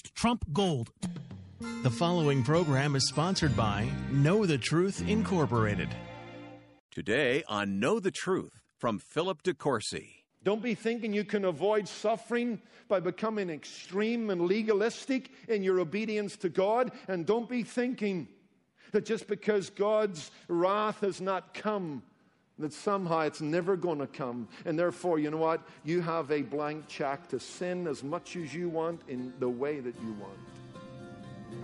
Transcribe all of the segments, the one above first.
Trump Gold. The following program is sponsored by Know the Truth Incorporated. Today on Know the Truth from Philip DeCourcy. Don't be thinking you can avoid suffering by becoming extreme and legalistic in your obedience to God. And don't be thinking that just because God's wrath has not come, that somehow it's never going to come. And therefore, you know what? You have a blank check to sin as much as you want in the way that you want.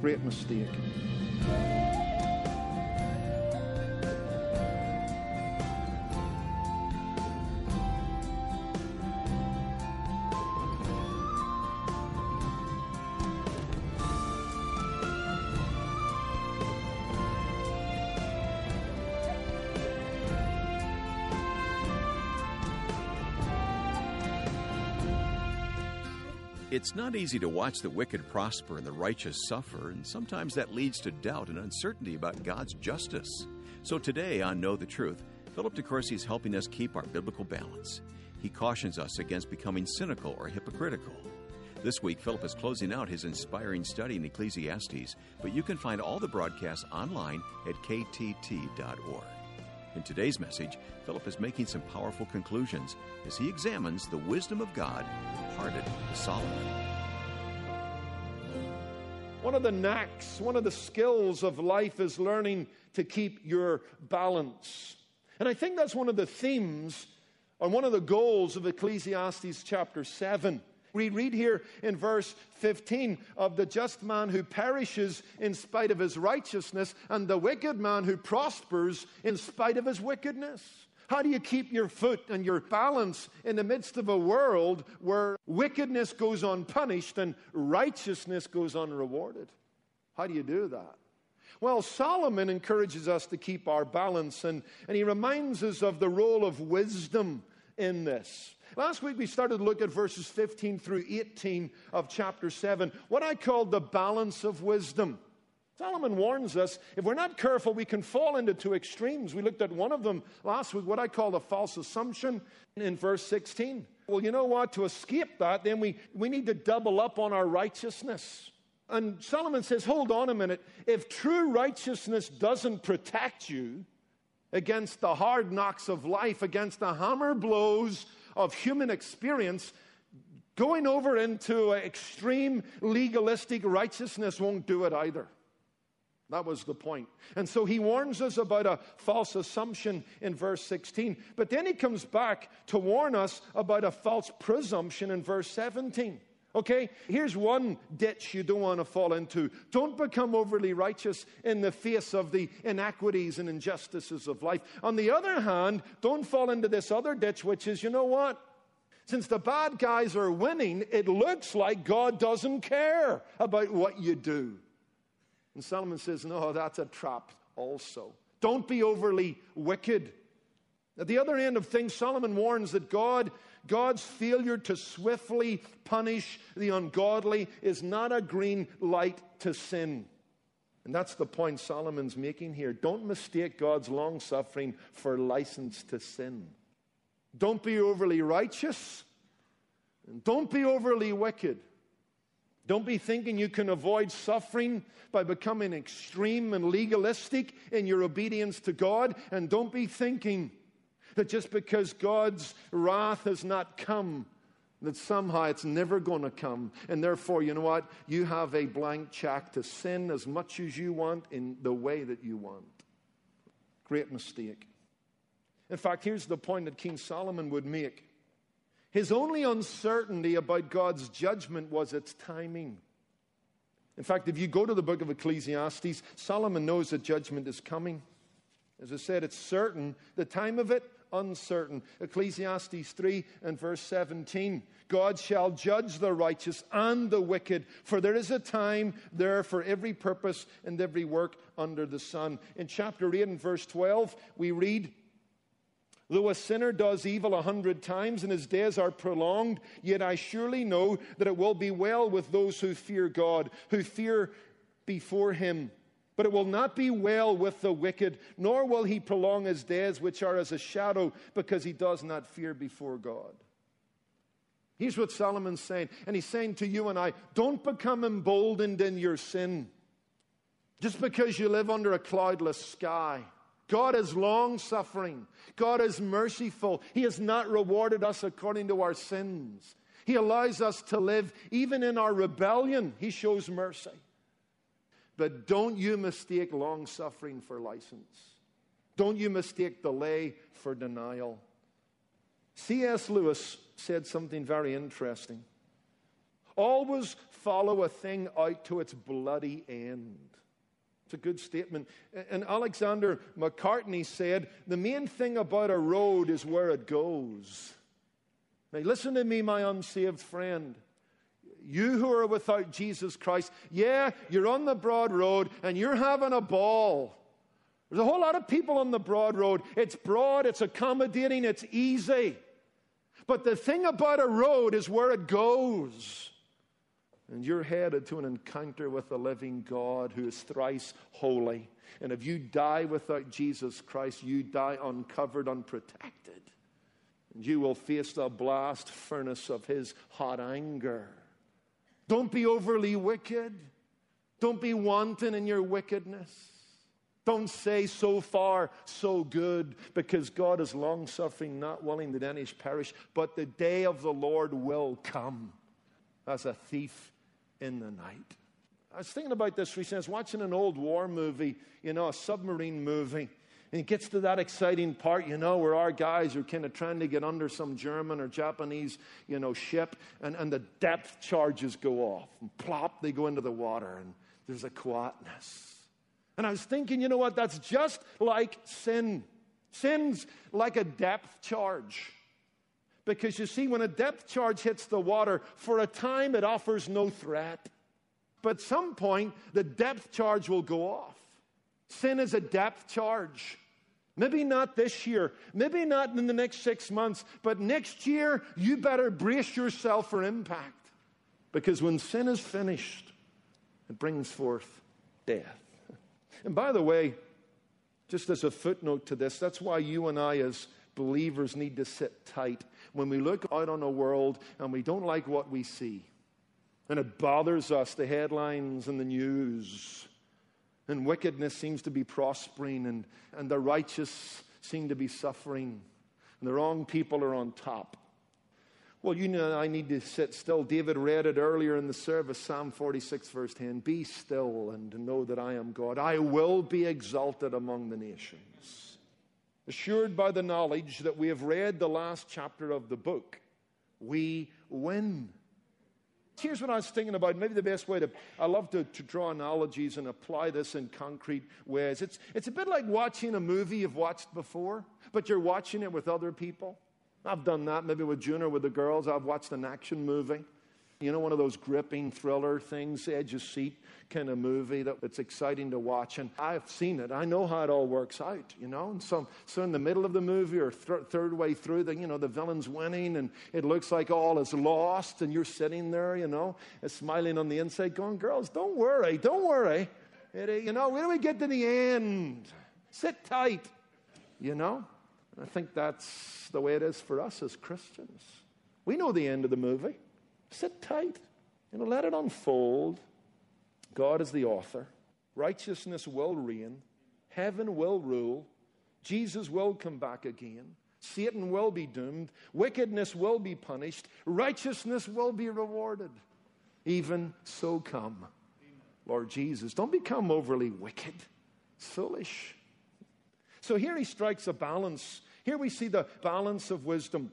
Great mistake. Not easy to watch the wicked prosper and the righteous suffer, and sometimes that leads to doubt and uncertainty about God's justice. So today on Know the Truth, Philip DeCourcy is helping us keep our biblical balance. He cautions us against becoming cynical or hypocritical. This week, Philip is closing out his inspiring study in Ecclesiastes, but you can find all the broadcasts online at ktt.org. In today's message, Philip is making some powerful conclusions as he examines the wisdom of God imparted to Solomon. One of the knacks, one of the skills of life is learning to keep your balance. And I think that's one of the themes or one of the goals of Ecclesiastes chapter 7. We read here in verse 15 of the just man who perishes in spite of his righteousness and the wicked man who prospers in spite of his wickedness. How do you keep your foot and your balance in the midst of a world where wickedness goes unpunished and righteousness goes unrewarded? How do you do that? Well, Solomon encourages us to keep our balance, and, and he reminds us of the role of wisdom in this. Last week we started to look at verses 15 through 18 of chapter 7, what I called the balance of wisdom. Solomon warns us if we're not careful, we can fall into two extremes. We looked at one of them last week, what I call the false assumption in verse 16. Well, you know what? To escape that, then we, we need to double up on our righteousness. And Solomon says, hold on a minute. If true righteousness doesn't protect you against the hard knocks of life, against the hammer blows of human experience, going over into extreme legalistic righteousness won't do it either. That was the point. And so he warns us about a false assumption in verse 16. But then he comes back to warn us about a false presumption in verse 17. Okay, here's one ditch you don't want to fall into. Don't become overly righteous in the face of the inequities and injustices of life. On the other hand, don't fall into this other ditch, which is, you know what? Since the bad guys are winning, it looks like God doesn't care about what you do. And Solomon says, no, that's a trap also. Don't be overly wicked. At the other end of things, Solomon warns that God God's failure to swiftly punish the ungodly is not a green light to sin. And that's the point Solomon's making here. Don't mistake God's long suffering for license to sin. Don't be overly righteous. And don't be overly wicked. Don't be thinking you can avoid suffering by becoming extreme and legalistic in your obedience to God. And don't be thinking that just because God's wrath has not come, that somehow it's never going to come. And therefore, you know what? You have a blank check to sin as much as you want in the way that you want. Great mistake. In fact, here's the point that King Solomon would make. His only uncertainty about God's judgment was its timing. In fact, if you go to the book of Ecclesiastes, Solomon knows that judgment is coming. As I said, it's certain. The time of it, uncertain. Ecclesiastes 3 and verse 17. God shall judge the righteous and the wicked, for there is a time there for every purpose and every work under the sun. In chapter 8 and verse 12, we read, Though a sinner does evil a hundred times and his days are prolonged, yet I surely know that it will be well with those who fear God, who fear before him. But it will not be well with the wicked, nor will he prolong his days, which are as a shadow, because he does not fear before God. Here's what Solomon's saying, and he's saying to you and I don't become emboldened in your sin just because you live under a cloudless sky. God is long suffering. God is merciful. He has not rewarded us according to our sins. He allows us to live even in our rebellion. He shows mercy. But don't you mistake long suffering for license. Don't you mistake delay for denial. C.S. Lewis said something very interesting. Always follow a thing out to its bloody end. It's a good statement. And Alexander McCartney said, The main thing about a road is where it goes. Now, listen to me, my unsaved friend. You who are without Jesus Christ, yeah, you're on the broad road and you're having a ball. There's a whole lot of people on the broad road. It's broad, it's accommodating, it's easy. But the thing about a road is where it goes. And you're headed to an encounter with the living God who is thrice holy. And if you die without Jesus Christ, you die uncovered, unprotected. And you will face the blast furnace of his hot anger. Don't be overly wicked. Don't be wanton in your wickedness. Don't say so far, so good, because God is long suffering, not willing that any perish, but the day of the Lord will come as a thief in the night. I was thinking about this recently. I was watching an old war movie, you know, a submarine movie. And it gets to that exciting part, you know, where our guys are kind of trying to get under some German or Japanese, you know, ship, and, and the depth charges go off. And plop, they go into the water, and there's a quietness. And I was thinking, you know what? That's just like sin. Sin's like a depth charge. Because you see, when a depth charge hits the water, for a time it offers no threat. But at some point, the depth charge will go off. Sin is a depth charge. Maybe not this year, maybe not in the next six months, but next year, you better brace yourself for impact. Because when sin is finished, it brings forth death. And by the way, just as a footnote to this, that's why you and I, as believers, need to sit tight when we look out on the world and we don't like what we see, and it bothers us, the headlines and the news, and wickedness seems to be prospering, and, and the righteous seem to be suffering, and the wrong people are on top. Well, you know, I need to sit still. David read it earlier in the service, Psalm 46, verse 10 Be still and know that I am God. I will be exalted among the nations assured by the knowledge that we have read the last chapter of the book, we win. Here's what I was thinking about. Maybe the best way to, I love to, to draw analogies and apply this in concrete ways. It's, it's a bit like watching a movie you've watched before, but you're watching it with other people. I've done that maybe with June or with the girls. I've watched an action movie. You know, one of those gripping thriller things, edge of seat kind of movie that it's exciting to watch. And I've seen it. I know how it all works out, you know. And so, so in the middle of the movie or th- third way through, the, you know, the villain's winning and it looks like all is lost and you're sitting there, you know, uh, smiling on the inside going, girls, don't worry, don't worry. It, you know, when we get to the end? Sit tight, you know. And I think that's the way it is for us as Christians. We know the end of the movie. Sit tight. You know, let it unfold. God is the author. Righteousness will reign. Heaven will rule. Jesus will come back again. Satan will be doomed. Wickedness will be punished. Righteousness will be rewarded. Even so come, Lord Jesus. Don't become overly wicked, foolish. So here he strikes a balance. Here we see the balance of wisdom.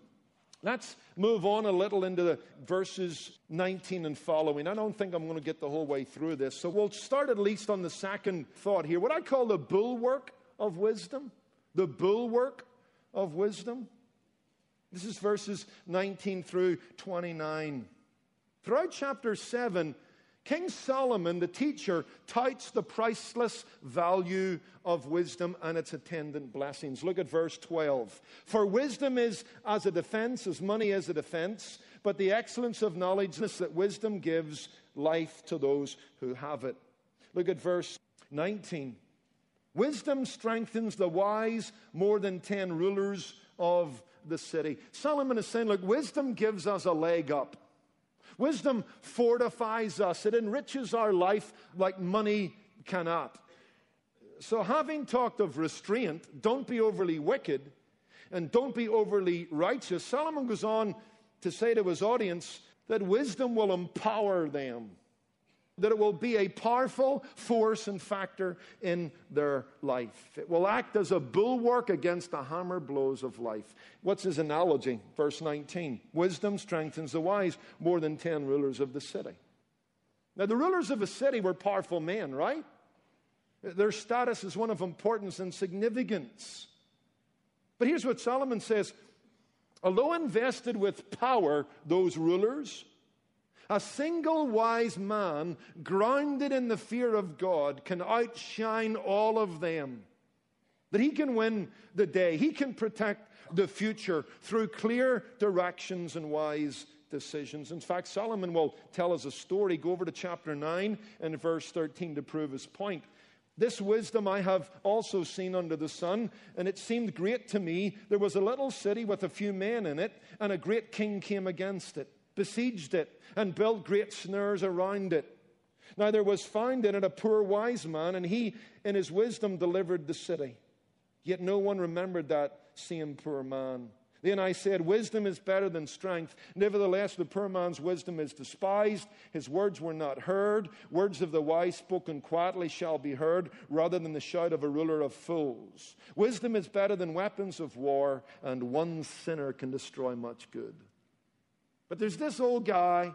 Let's move on a little into the verses 19 and following. I don't think I'm going to get the whole way through this. So we'll start at least on the second thought here. What I call the bulwark of wisdom. The bulwark of wisdom? This is verses 19 through 29. Throughout chapter 7, King Solomon, the teacher, touts the priceless value of wisdom and its attendant blessings. Look at verse 12. For wisdom is as a defense, as money is a defense, but the excellence of knowledge is that wisdom gives life to those who have it. Look at verse 19. Wisdom strengthens the wise more than 10 rulers of the city. Solomon is saying, look, wisdom gives us a leg up. Wisdom fortifies us, it enriches our life like money cannot. So, having talked of restraint, don't be overly wicked and don't be overly righteous, Solomon goes on to say to his audience that wisdom will empower them that it will be a powerful force and factor in their life. It will act as a bulwark against the hammer blows of life. What's his analogy? Verse 19 Wisdom strengthens the wise more than 10 rulers of the city. Now, the rulers of a city were powerful men, right? Their status is one of importance and significance. But here's what Solomon says Although invested with power, those rulers, a single wise man, grounded in the fear of God, can outshine all of them. That he can win the day, he can protect the future through clear directions and wise decisions. In fact, Solomon will tell us a story. Go over to chapter 9 and verse 13 to prove his point. This wisdom I have also seen under the sun, and it seemed great to me. There was a little city with a few men in it, and a great king came against it besieged it, and built great snares around it. Now there was found in it a poor wise man, and he in his wisdom delivered the city. Yet no one remembered that same poor man. Then I said, Wisdom is better than strength. Nevertheless, the poor man's wisdom is despised. His words were not heard. Words of the wise spoken quietly shall be heard, rather than the shout of a ruler of fools. Wisdom is better than weapons of war, and one sinner can destroy much good. But there's this old guy.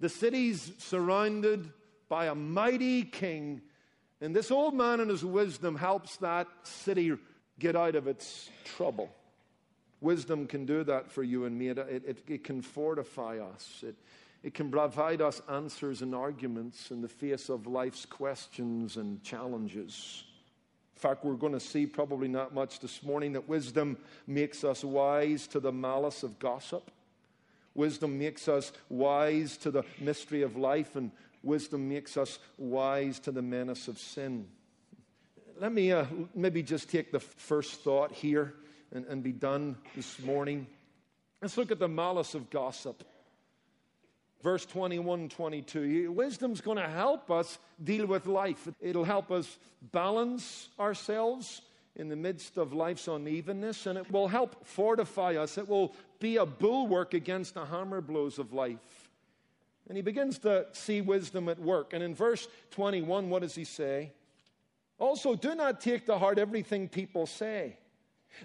The city's surrounded by a mighty king. And this old man in his wisdom helps that city get out of its trouble. Wisdom can do that for you and me. It, it, it can fortify us. It, it can provide us answers and arguments in the face of life's questions and challenges. In fact, we're going to see probably not much this morning that wisdom makes us wise to the malice of gossip. Wisdom makes us wise to the mystery of life, and wisdom makes us wise to the menace of sin. Let me uh, maybe just take the first thought here and, and be done this morning. Let's look at the malice of gossip. Verse 21 22. Wisdom's going to help us deal with life. It'll help us balance ourselves in the midst of life's unevenness, and it will help fortify us. It will be a bulwark against the hammer blows of life. And he begins to see wisdom at work. And in verse 21, what does he say? Also, do not take to heart everything people say,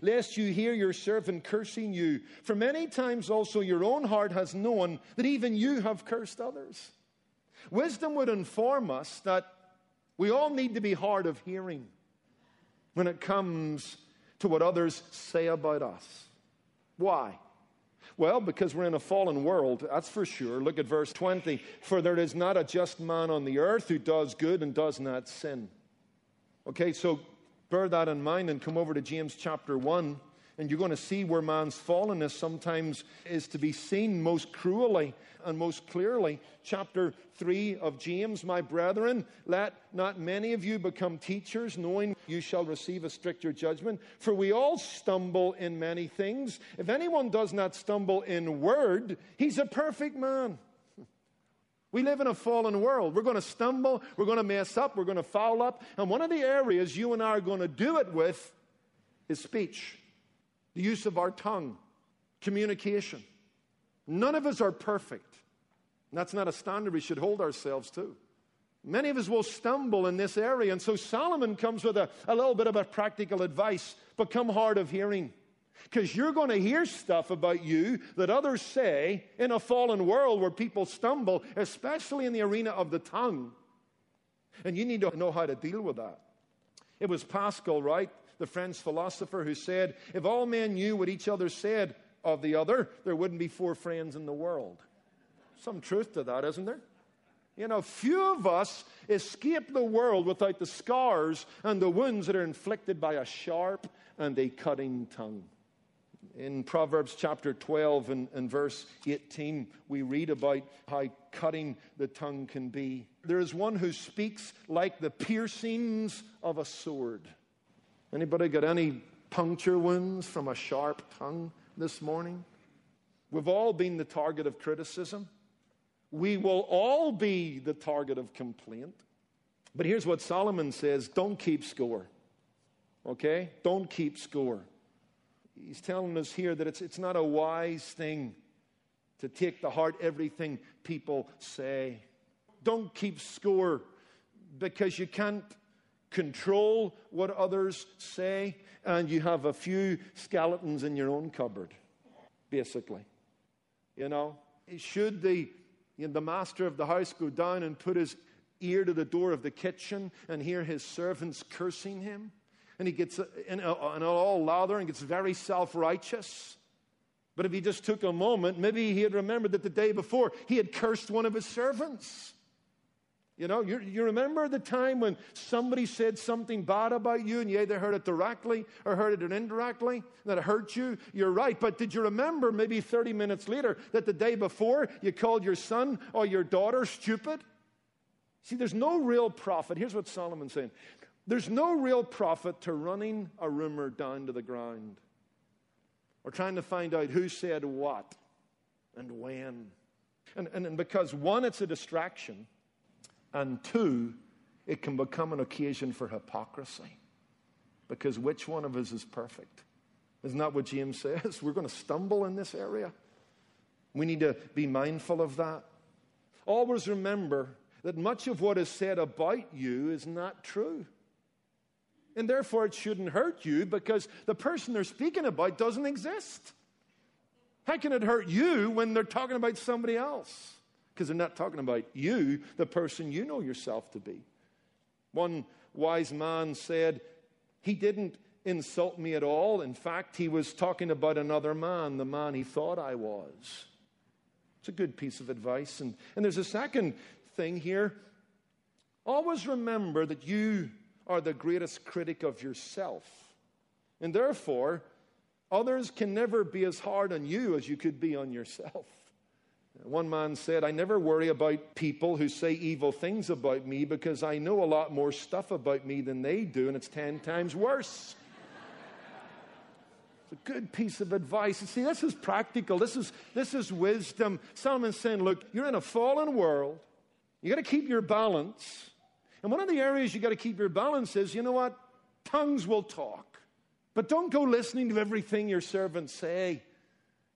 lest you hear your servant cursing you. For many times also your own heart has known that even you have cursed others. Wisdom would inform us that we all need to be hard of hearing when it comes to what others say about us. Why? Well, because we're in a fallen world, that's for sure. Look at verse 20. For there is not a just man on the earth who does good and does not sin. Okay, so bear that in mind and come over to James chapter 1 and you're going to see where man's fallenness sometimes is to be seen most cruelly and most clearly. Chapter 3 of James, my brethren, let not many of you become teachers, knowing you shall receive a stricter judgment. For we all stumble in many things. If anyone does not stumble in word, he's a perfect man. We live in a fallen world. We're going to stumble, we're going to mess up, we're going to foul up. And one of the areas you and I are going to do it with is speech the use of our tongue, communication. None of us are perfect. And that's not a standard we should hold ourselves to. Many of us will stumble in this area. And so Solomon comes with a, a little bit of a practical advice become hard of hearing. Because you're going to hear stuff about you that others say in a fallen world where people stumble, especially in the arena of the tongue. And you need to know how to deal with that. It was Pascal, right? The French philosopher who said, If all men knew what each other said of the other, there wouldn't be four friends in the world. Some truth to that, isn't there? You know, few of us escape the world without the scars and the wounds that are inflicted by a sharp and a cutting tongue. In Proverbs chapter 12 and, and, verse 18, we read about how cutting the tongue can be. There is one who speaks like the piercings of a sword. Anybody got any puncture wounds from a sharp tongue this morning? We've all been the target of criticism. We will all be the target of complaint. But here's what Solomon says don't keep score. Okay? Don't keep score. He's telling us here that it's, it's not a wise thing to take to heart everything people say. Don't keep score because you can't control what others say and you have a few skeletons in your own cupboard, basically. You know, should the, you know, the master of the house go down and put his ear to the door of the kitchen and hear his servants cursing him? and he gets in, all lather and gets very self righteous. But if he just took a moment, maybe he had remembered that the day before he had cursed one of his servants. You know, you, you, remember the time when somebody said something bad about you and you either heard it directly or heard it indirectly that it hurt you? You're right. But did you remember maybe 30 minutes later that the day before you called your son or your daughter stupid? See, there's no real profit. Here's what Solomon's saying there's no real profit to running a rumor down to the ground or trying to find out who said what and when. And, and, and because, one, it's a distraction, and two, it can become an occasion for hypocrisy. Because which one of us is perfect? Isn't that what James says? We're going to stumble in this area. We need to be mindful of that. Always remember that much of what is said about you is not true. And therefore, it shouldn't hurt you because the person they're speaking about doesn't exist. How can it hurt you when they're talking about somebody else? Because they're not talking about you, the person you know yourself to be. One wise man said, He didn't insult me at all. In fact, he was talking about another man, the man he thought I was. It's a good piece of advice. And, and there's a second thing here. Always remember that you are the greatest critic of yourself. And therefore, others can never be as hard on you as you could be on yourself. One man said, I never worry about people who say evil things about me because I know a lot more stuff about me than they do, and it's 10 times worse. It's a good piece of advice. You see, this is practical. This is, this is wisdom. Solomon's saying, look, you're in a fallen world. You got to keep your balance. And one of the areas you got to keep your balance is you know what? Tongues will talk. But don't go listening to everything your servants say.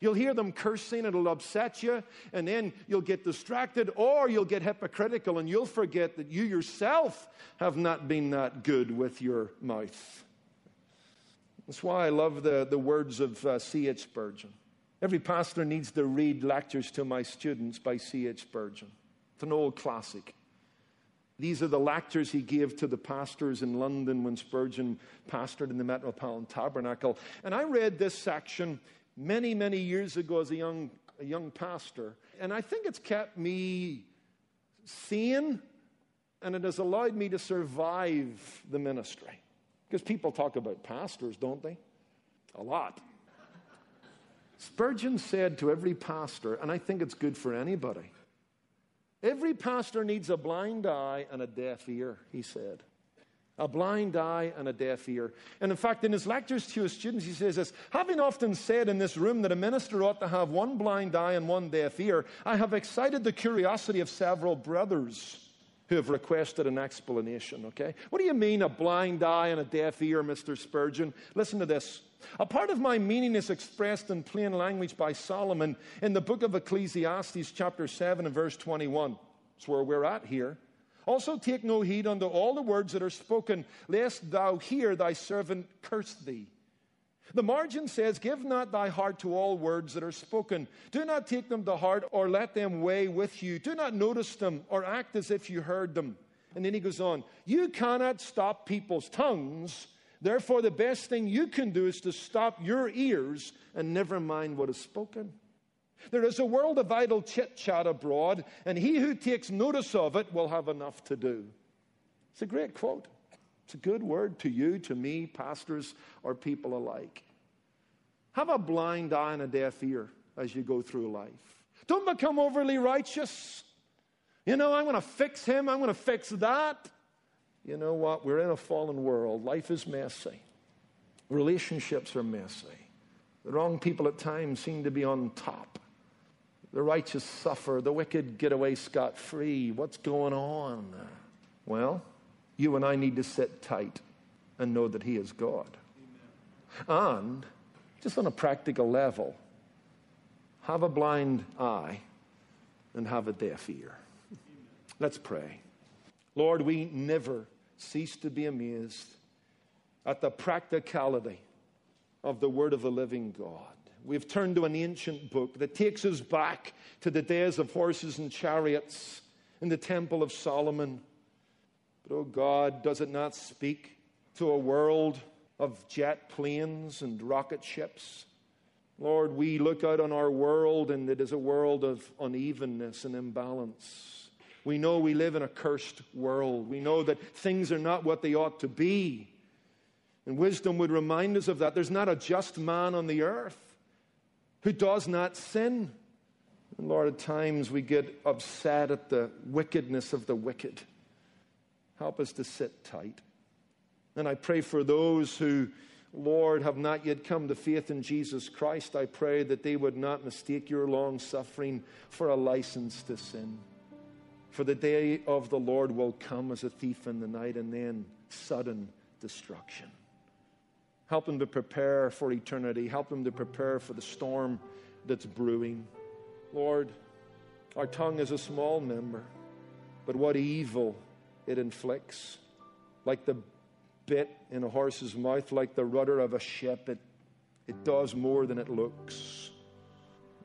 You'll hear them cursing, it'll upset you, and then you'll get distracted or you'll get hypocritical and you'll forget that you yourself have not been that good with your mouth. That's why I love the, the words of uh, C.H. Spurgeon. Every pastor needs to read Lectures to My Students by C.H. Spurgeon. It's an old classic. These are the lectures he gave to the pastors in London when Spurgeon pastored in the Metropolitan Tabernacle. And I read this section many, many years ago as a young, a young pastor. And I think it's kept me sane and it has allowed me to survive the ministry. Because people talk about pastors, don't they? A lot. Spurgeon said to every pastor, and I think it's good for anybody Every pastor needs a blind eye and a deaf ear, he said. A blind eye and a deaf ear. And in fact, in his lectures to his students, he says this Having often said in this room that a minister ought to have one blind eye and one deaf ear, I have excited the curiosity of several brothers who have requested an explanation, okay? What do you mean, a blind eye and a deaf ear, Mr. Spurgeon? Listen to this. A part of my meaning is expressed in plain language by Solomon in the book of Ecclesiastes, chapter 7, and verse 21. That's where we're at here. Also, take no heed unto all the words that are spoken, lest thou hear thy servant curse thee. The margin says, Give not thy heart to all words that are spoken. Do not take them to heart or let them weigh with you. Do not notice them or act as if you heard them. And then he goes on, You cannot stop people's tongues, Therefore, the best thing you can do is to stop your ears and never mind what is spoken. There is a world of idle chit chat abroad, and he who takes notice of it will have enough to do. It's a great quote. It's a good word to you, to me, pastors, or people alike. Have a blind eye and a deaf ear as you go through life. Don't become overly righteous. You know, I'm going to fix him, I'm going to fix that. You know what? We're in a fallen world. Life is messy, relationships are messy. The wrong people at times seem to be on top. The righteous suffer, the wicked get away scot free. What's going on? Well, you and I need to sit tight and know that He is God. Amen. And just on a practical level, have a blind eye and have a deaf ear. Let's pray. Lord, we never cease to be amazed at the practicality of the Word of the living God. We've turned to an ancient book that takes us back to the days of horses and chariots in the Temple of Solomon. But, oh God, does it not speak to a world of jet planes and rocket ships? Lord, we look out on our world and it is a world of unevenness and imbalance. We know we live in a cursed world. We know that things are not what they ought to be. And wisdom would remind us of that. There's not a just man on the earth who does not sin. And Lord, at times we get upset at the wickedness of the wicked. Help us to sit tight. And I pray for those who, Lord, have not yet come to faith in Jesus Christ. I pray that they would not mistake your long suffering for a license to sin. For the day of the Lord will come as a thief in the night and then sudden destruction. Help them to prepare for eternity. Help them to prepare for the storm that's brewing. Lord, our tongue is a small member, but what evil it inflicts. Like the bit in a horse's mouth, like the rudder of a ship, it, it does more than it looks.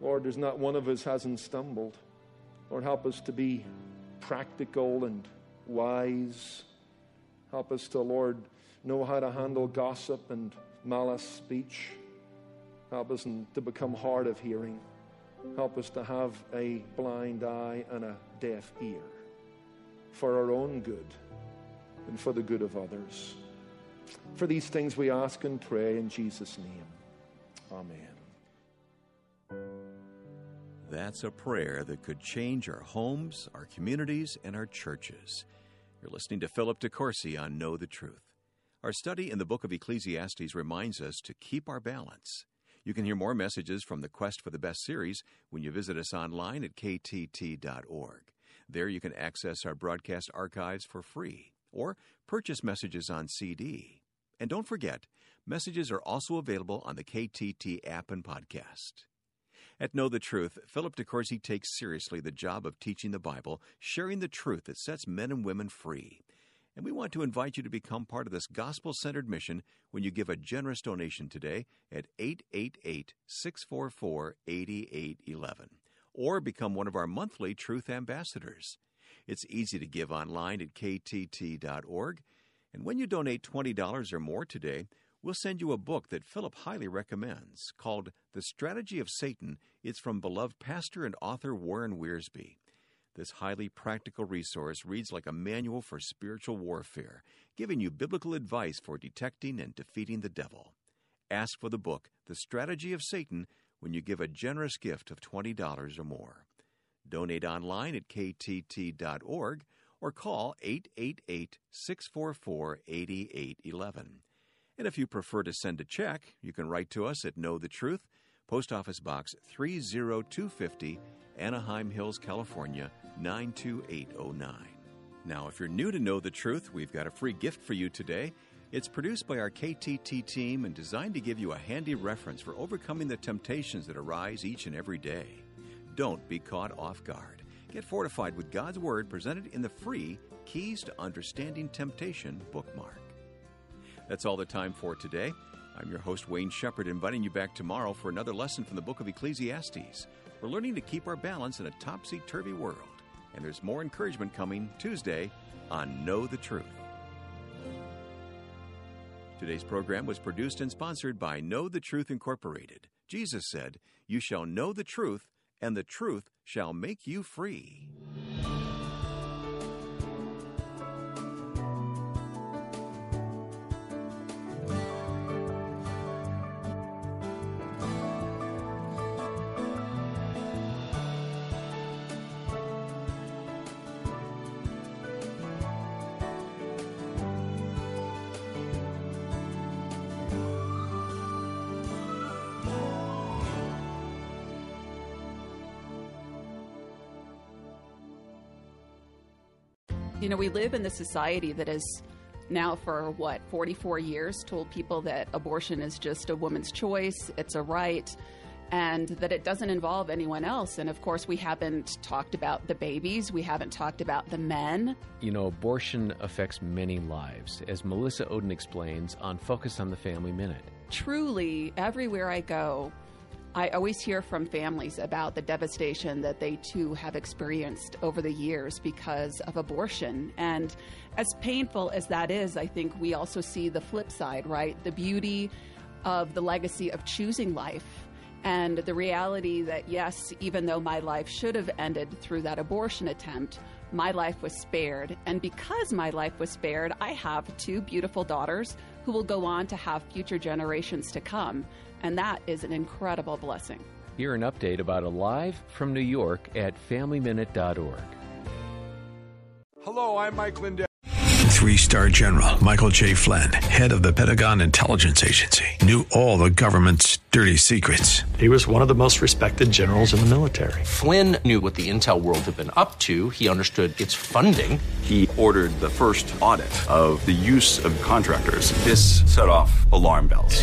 Lord, there's not one of us hasn't stumbled. Lord, help us to be practical and wise. Help us to, Lord, know how to handle gossip and malice speech. Help us to become hard of hearing. Help us to have a blind eye and a deaf ear for our own good and for the good of others. For these things we ask and pray in Jesus' name. Amen. That's a prayer that could change our homes, our communities, and our churches. You're listening to Philip DeCourcy on Know the Truth. Our study in the book of Ecclesiastes reminds us to keep our balance. You can hear more messages from the Quest for the Best series when you visit us online at ktt.org. There you can access our broadcast archives for free or purchase messages on CD. And don't forget, messages are also available on the KTT app and podcast. At Know the Truth, Philip DeCourcy takes seriously the job of teaching the Bible, sharing the truth that sets men and women free. And we want to invite you to become part of this gospel centered mission when you give a generous donation today at 888 644 8811 or become one of our monthly Truth Ambassadors. It's easy to give online at ktt.org. And when you donate $20 or more today, we'll send you a book that Philip highly recommends called The Strategy of Satan. It's from beloved pastor and author Warren Wiersbe. This highly practical resource reads like a manual for spiritual warfare, giving you biblical advice for detecting and defeating the devil. Ask for the book, The Strategy of Satan, when you give a generous gift of $20 or more. Donate online at ktt.org or call 888 644 8811. And if you prefer to send a check, you can write to us at Know the Truth, Post Office Box 30250, Anaheim Hills, California 92809. Now, if you're new to Know the Truth, we've got a free gift for you today. It's produced by our KTT team and designed to give you a handy reference for overcoming the temptations that arise each and every day. Don't be caught off guard. Get fortified with God's Word presented in the free Keys to Understanding Temptation bookmark. That's all the time for today. I'm your host, Wayne Shepherd, inviting you back tomorrow for another lesson from the book of Ecclesiastes. We're learning to keep our balance in a topsy turvy world. And there's more encouragement coming Tuesday on Know the Truth. Today's program was produced and sponsored by Know the Truth Incorporated. Jesus said, You shall know the truth, and the truth shall make you free. You know, we live in the society that has now, for what, 44 years, told people that abortion is just a woman's choice, it's a right, and that it doesn't involve anyone else. And of course, we haven't talked about the babies, we haven't talked about the men. You know, abortion affects many lives, as Melissa Ohden explains on Focus on the Family Minute. Truly, everywhere I go, I always hear from families about the devastation that they too have experienced over the years because of abortion. And as painful as that is, I think we also see the flip side, right? The beauty of the legacy of choosing life and the reality that, yes, even though my life should have ended through that abortion attempt, my life was spared. And because my life was spared, I have two beautiful daughters who will go on to have future generations to come. And that is an incredible blessing. Hear an update about Alive from New York at FamilyMinute.org. Hello, I'm Mike Lindell. Three star general Michael J. Flynn, head of the Pentagon Intelligence Agency, knew all the government's dirty secrets. He was one of the most respected generals in the military. Flynn knew what the intel world had been up to, he understood its funding. He ordered the first audit of the use of contractors. This set off alarm bells.